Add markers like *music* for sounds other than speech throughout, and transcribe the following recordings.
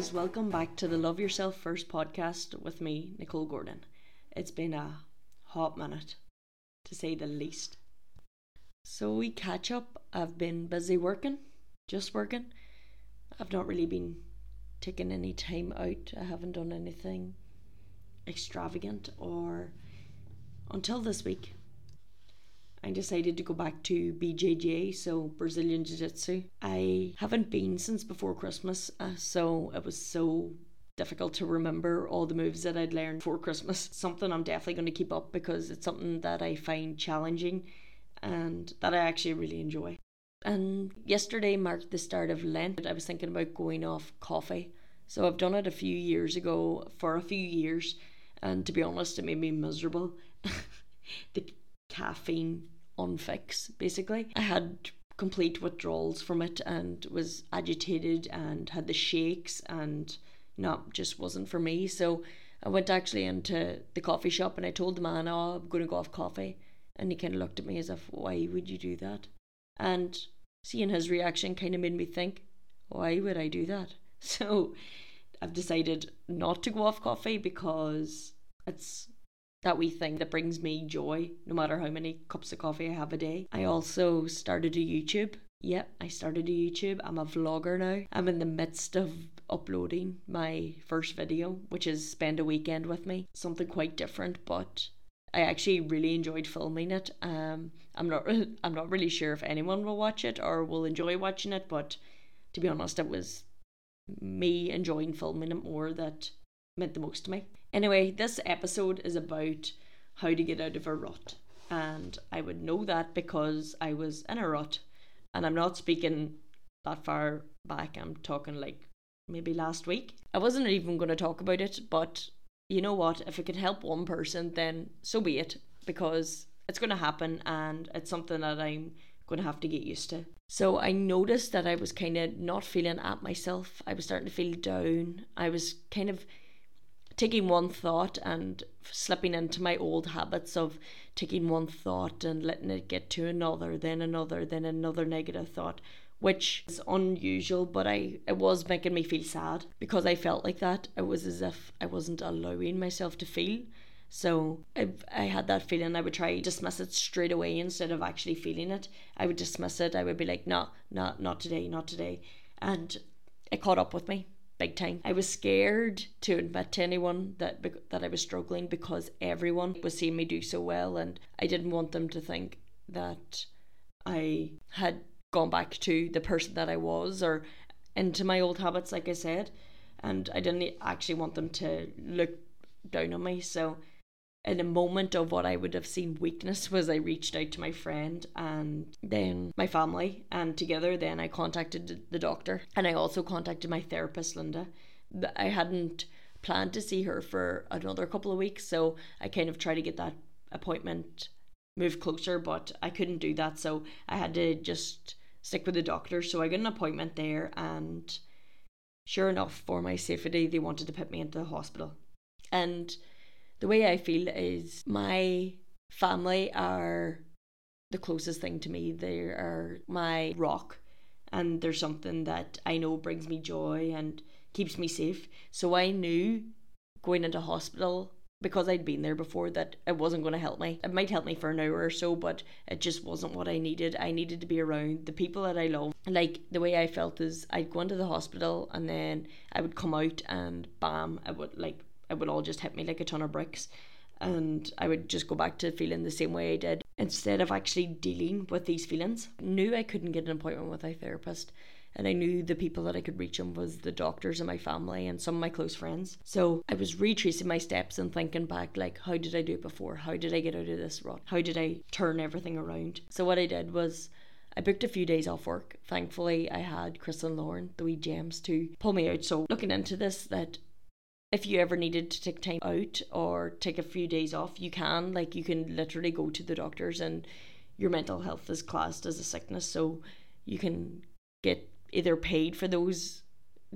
guys, welcome back to the Love Yourself First podcast with me, Nicole Gordon. It's been a hot minute, to say the least. So, we catch up. I've been busy working, just working. I've not really been taking any time out. I haven't done anything extravagant or until this week. I decided to go back to BJJ, so Brazilian Jiu Jitsu. I haven't been since before Christmas, uh, so it was so difficult to remember all the moves that I'd learned for Christmas. *laughs* Something I'm definitely going to keep up because it's something that I find challenging and that I actually really enjoy. And yesterday marked the start of Lent. I was thinking about going off coffee. So I've done it a few years ago for a few years, and to be honest, it made me miserable. *laughs* the caffeine on fix, basically. I had complete withdrawals from it and was agitated and had the shakes and not just wasn't for me. So I went actually into the coffee shop and I told the man, Oh, I'm gonna go off coffee and he kinda looked at me as if, Why would you do that? And seeing his reaction kinda made me think, Why would I do that? *laughs* So I've decided not to go off coffee because it's that wee thing that brings me joy no matter how many cups of coffee I have a day. I also started a YouTube. Yep, I started a YouTube. I'm a vlogger now. I'm in the midst of uploading my first video, which is spend a weekend with me. Something quite different, but I actually really enjoyed filming it. Um, I'm not *laughs* I'm not really sure if anyone will watch it or will enjoy watching it, but to be honest, it was me enjoying filming it more that meant the most to me. Anyway, this episode is about how to get out of a rut. And I would know that because I was in a rut. And I'm not speaking that far back, I'm talking like maybe last week. I wasn't even going to talk about it, but you know what? If it could help one person, then so be it, because it's going to happen and it's something that I'm going to have to get used to. So I noticed that I was kind of not feeling at myself. I was starting to feel down. I was kind of taking one thought and slipping into my old habits of taking one thought and letting it get to another, then another, then another negative thought, which is unusual, but I it was making me feel sad because I felt like that. It was as if I wasn't allowing myself to feel. So if I had that feeling, I would try dismiss it straight away instead of actually feeling it. I would dismiss it. I would be like, no, not not today, not today, and it caught up with me big time. I was scared to admit to anyone that that I was struggling because everyone was seeing me do so well, and I didn't want them to think that I had gone back to the person that I was or into my old habits, like I said. And I didn't actually want them to look down on me. So in a moment of what I would have seen weakness was I reached out to my friend and then my family and together then I contacted the doctor. And I also contacted my therapist Linda. I hadn't planned to see her for another couple of weeks so I kind of tried to get that appointment moved closer but I couldn't do that. So I had to just stick with the doctor. So I got an appointment there and sure enough for my safety they wanted to put me into the hospital. And the way I feel is my family are the closest thing to me. They are my rock, and they're something that I know brings me joy and keeps me safe. So I knew going into hospital because I'd been there before that it wasn't going to help me. It might help me for an hour or so, but it just wasn't what I needed. I needed to be around the people that I love. Like the way I felt is I'd go into the hospital and then I would come out and bam, I would like it would all just hit me like a ton of bricks and I would just go back to feeling the same way I did instead of actually dealing with these feelings. I knew I couldn't get an appointment with a therapist and I knew the people that I could reach them was the doctors and my family and some of my close friends. So I was retracing my steps and thinking back like how did I do it before? How did I get out of this rut? How did I turn everything around? So what I did was I booked a few days off work. Thankfully, I had Chris and Lauren, the wee gems, to pull me out. So looking into this, that if you ever needed to take time out or take a few days off, you can. Like you can literally go to the doctors and your mental health is classed as a sickness, so you can get either paid for those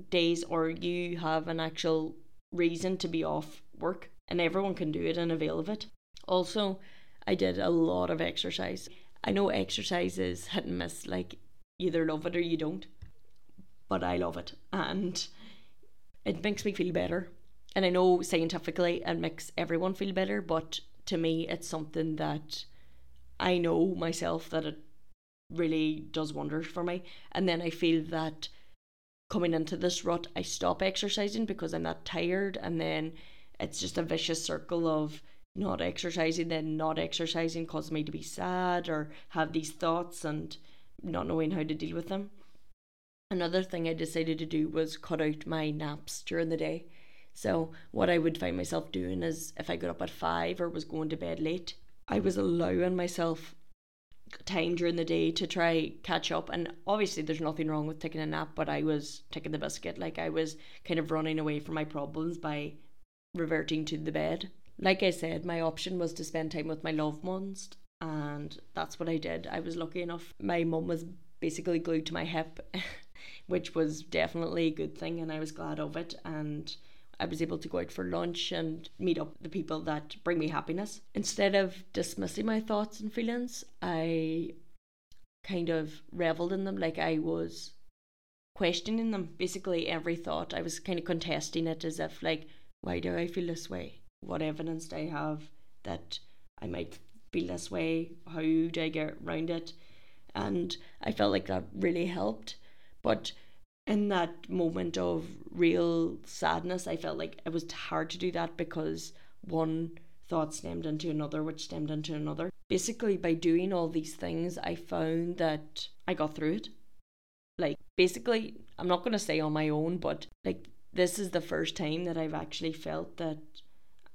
days or you have an actual reason to be off work and everyone can do it and avail of it. Also, I did a lot of exercise. I know exercise is hit and miss, like either love it or you don't, but I love it. And it makes me feel better. And I know scientifically it makes everyone feel better, but to me, it's something that I know myself that it really does wonders for me. And then I feel that coming into this rut, I stop exercising because I'm that tired, and then it's just a vicious circle of not exercising, then not exercising causes me to be sad or have these thoughts and not knowing how to deal with them. Another thing I decided to do was cut out my naps during the day. So, what I would find myself doing is if I got up at five or was going to bed late, I was allowing myself time during the day to try catch up. And obviously there's nothing wrong with taking a nap but i was taking the biscuit. Like i was kind of running away from my problems by reverting to the bed. Like i said my option was to spend time with my loved ones and that's what i did. I was lucky enough. My mum was basically glued to my hip *laughs* which was definitely a good thing and i was glad of it. And I was able to go out for lunch and meet up the people that bring me happiness. Instead of dismissing my thoughts and feelings, I kind of reveled in them like I was questioning them. Basically, every thought, I was kind of contesting it as if, like, why do I feel this way? What evidence do I have that I might feel this way? How do I get around it? And I felt like that really helped. But in that moment of real sadness, I felt like it was hard to do that because one thought stemmed into another, which stemmed into another. Basically, by doing all these things, I found that I got through it. Like, basically, I'm not going to say on my own, but like, this is the first time that I've actually felt that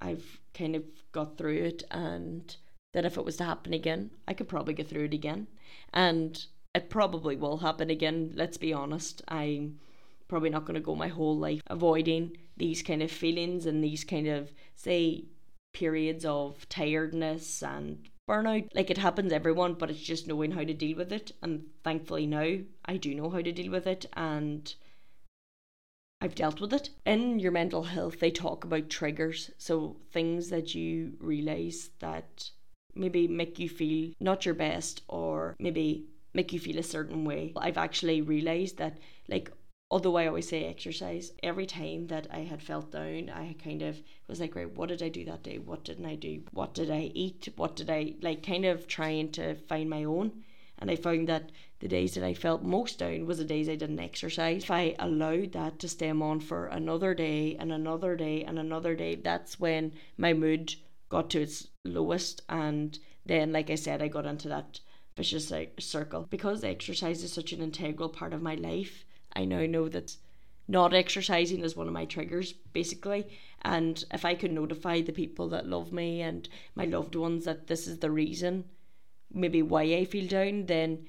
I've kind of got through it and that if it was to happen again, I could probably get through it again. And it probably will happen again. Let's be honest. I'm probably not going to go my whole life avoiding these kind of feelings and these kind of, say, periods of tiredness and burnout. Like it happens everyone, but it's just knowing how to deal with it. And thankfully now I do know how to deal with it and I've dealt with it. In your mental health, they talk about triggers. So things that you realize that maybe make you feel not your best or maybe make you feel a certain way. I've actually realized that, like, although I always say exercise, every time that I had felt down, I kind of was like, right, what did I do that day? What didn't I do? What did I eat? What did I like? Kind of trying to find my own. And I found that the days that I felt most down was the days I didn't exercise. If I allowed that to stem on for another day and another day and another day, that's when my mood got to its lowest. And then, like I said, I got into that vicious circle. Because exercise is such an integral part of my life, I now know that not exercising is one of my triggers, basically. And if I could notify the people that love me and my loved ones that this is the reason, maybe why I feel down, then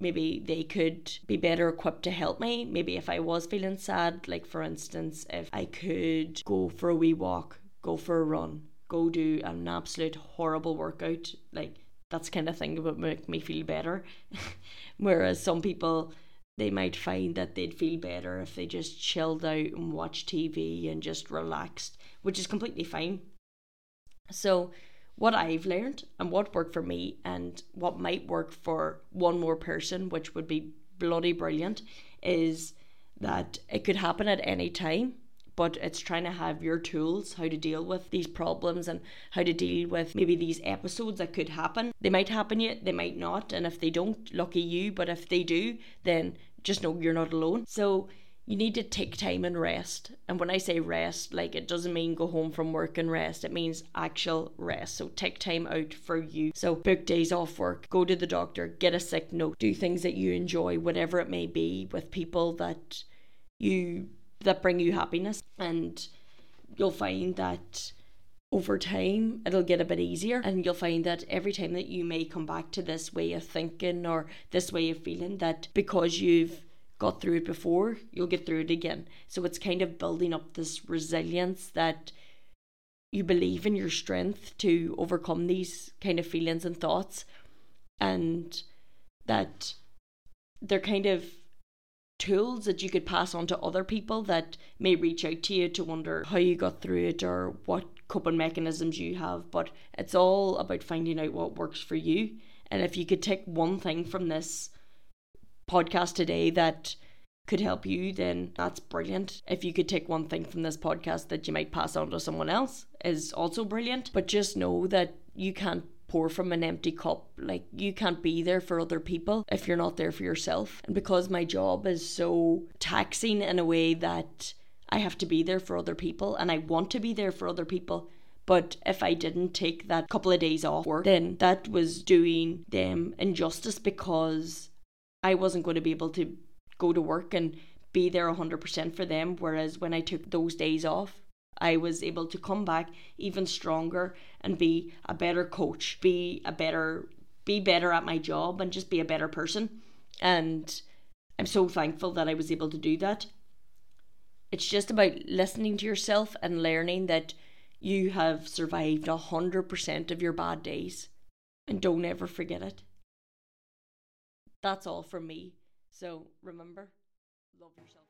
maybe they could be better equipped to help me. Maybe if I was feeling sad, like for instance, if I could go for a wee walk, go for a run, go do an absolute horrible workout, like that's kind of thing that would make me feel better. *laughs* Whereas some people they might find that they'd feel better if they just chilled out and watched TV and just relaxed, which is completely fine. So, what I've learned and what worked for me and what might work for one more person, which would be bloody brilliant, is that it could happen at any time but it's trying to have your tools how to deal with these problems and how to deal with maybe these episodes that could happen. They might happen yet, they might not, and if they don't, lucky you, but if they do, then just know you're not alone. So you need to take time and rest. And when I say rest, like it doesn't mean go home from work and rest, it means actual rest. So take time out for you. So book days off work, go to the doctor, get a sick note, do things that you enjoy, whatever it may be, with people that you that bring you happiness and you'll find that over time it'll get a bit easier and you'll find that every time that you may come back to this way of thinking or this way of feeling that because you've got through it before you'll get through it again. So it's kind of building up this resilience that you believe in your strength to overcome these kind of feelings and thoughts and that they're kind of tools that you could pass on to other people that may reach out to you to wonder how you got through it or what coping mechanisms you have. But it's all about finding out what works for you. And if you could take one thing from this podcast today that could help you, then that's brilliant. If you could take one thing from this podcast that you might pass on to someone else, is also brilliant. But just know that you can't pour from an empty cup. Like, you can't be there for other people if you're not there for yourself. And because my job is so taxing in a way that I have to be there for other people and I want to be there for other people. But if I didn't take that couple of days off work, then that was doing them injustice because I wasn't going to be able to go to work and be there 100% for them. Whereas when I took those days off, I was able to come back even stronger and be a better coach, be a better be better at my job and just be a better person. And I'm so thankful that I was able to do that. It's just about listening to yourself and learning that you have survived 100% of your bad days. And don't ever forget it. That's all from me. So remember, love yourself.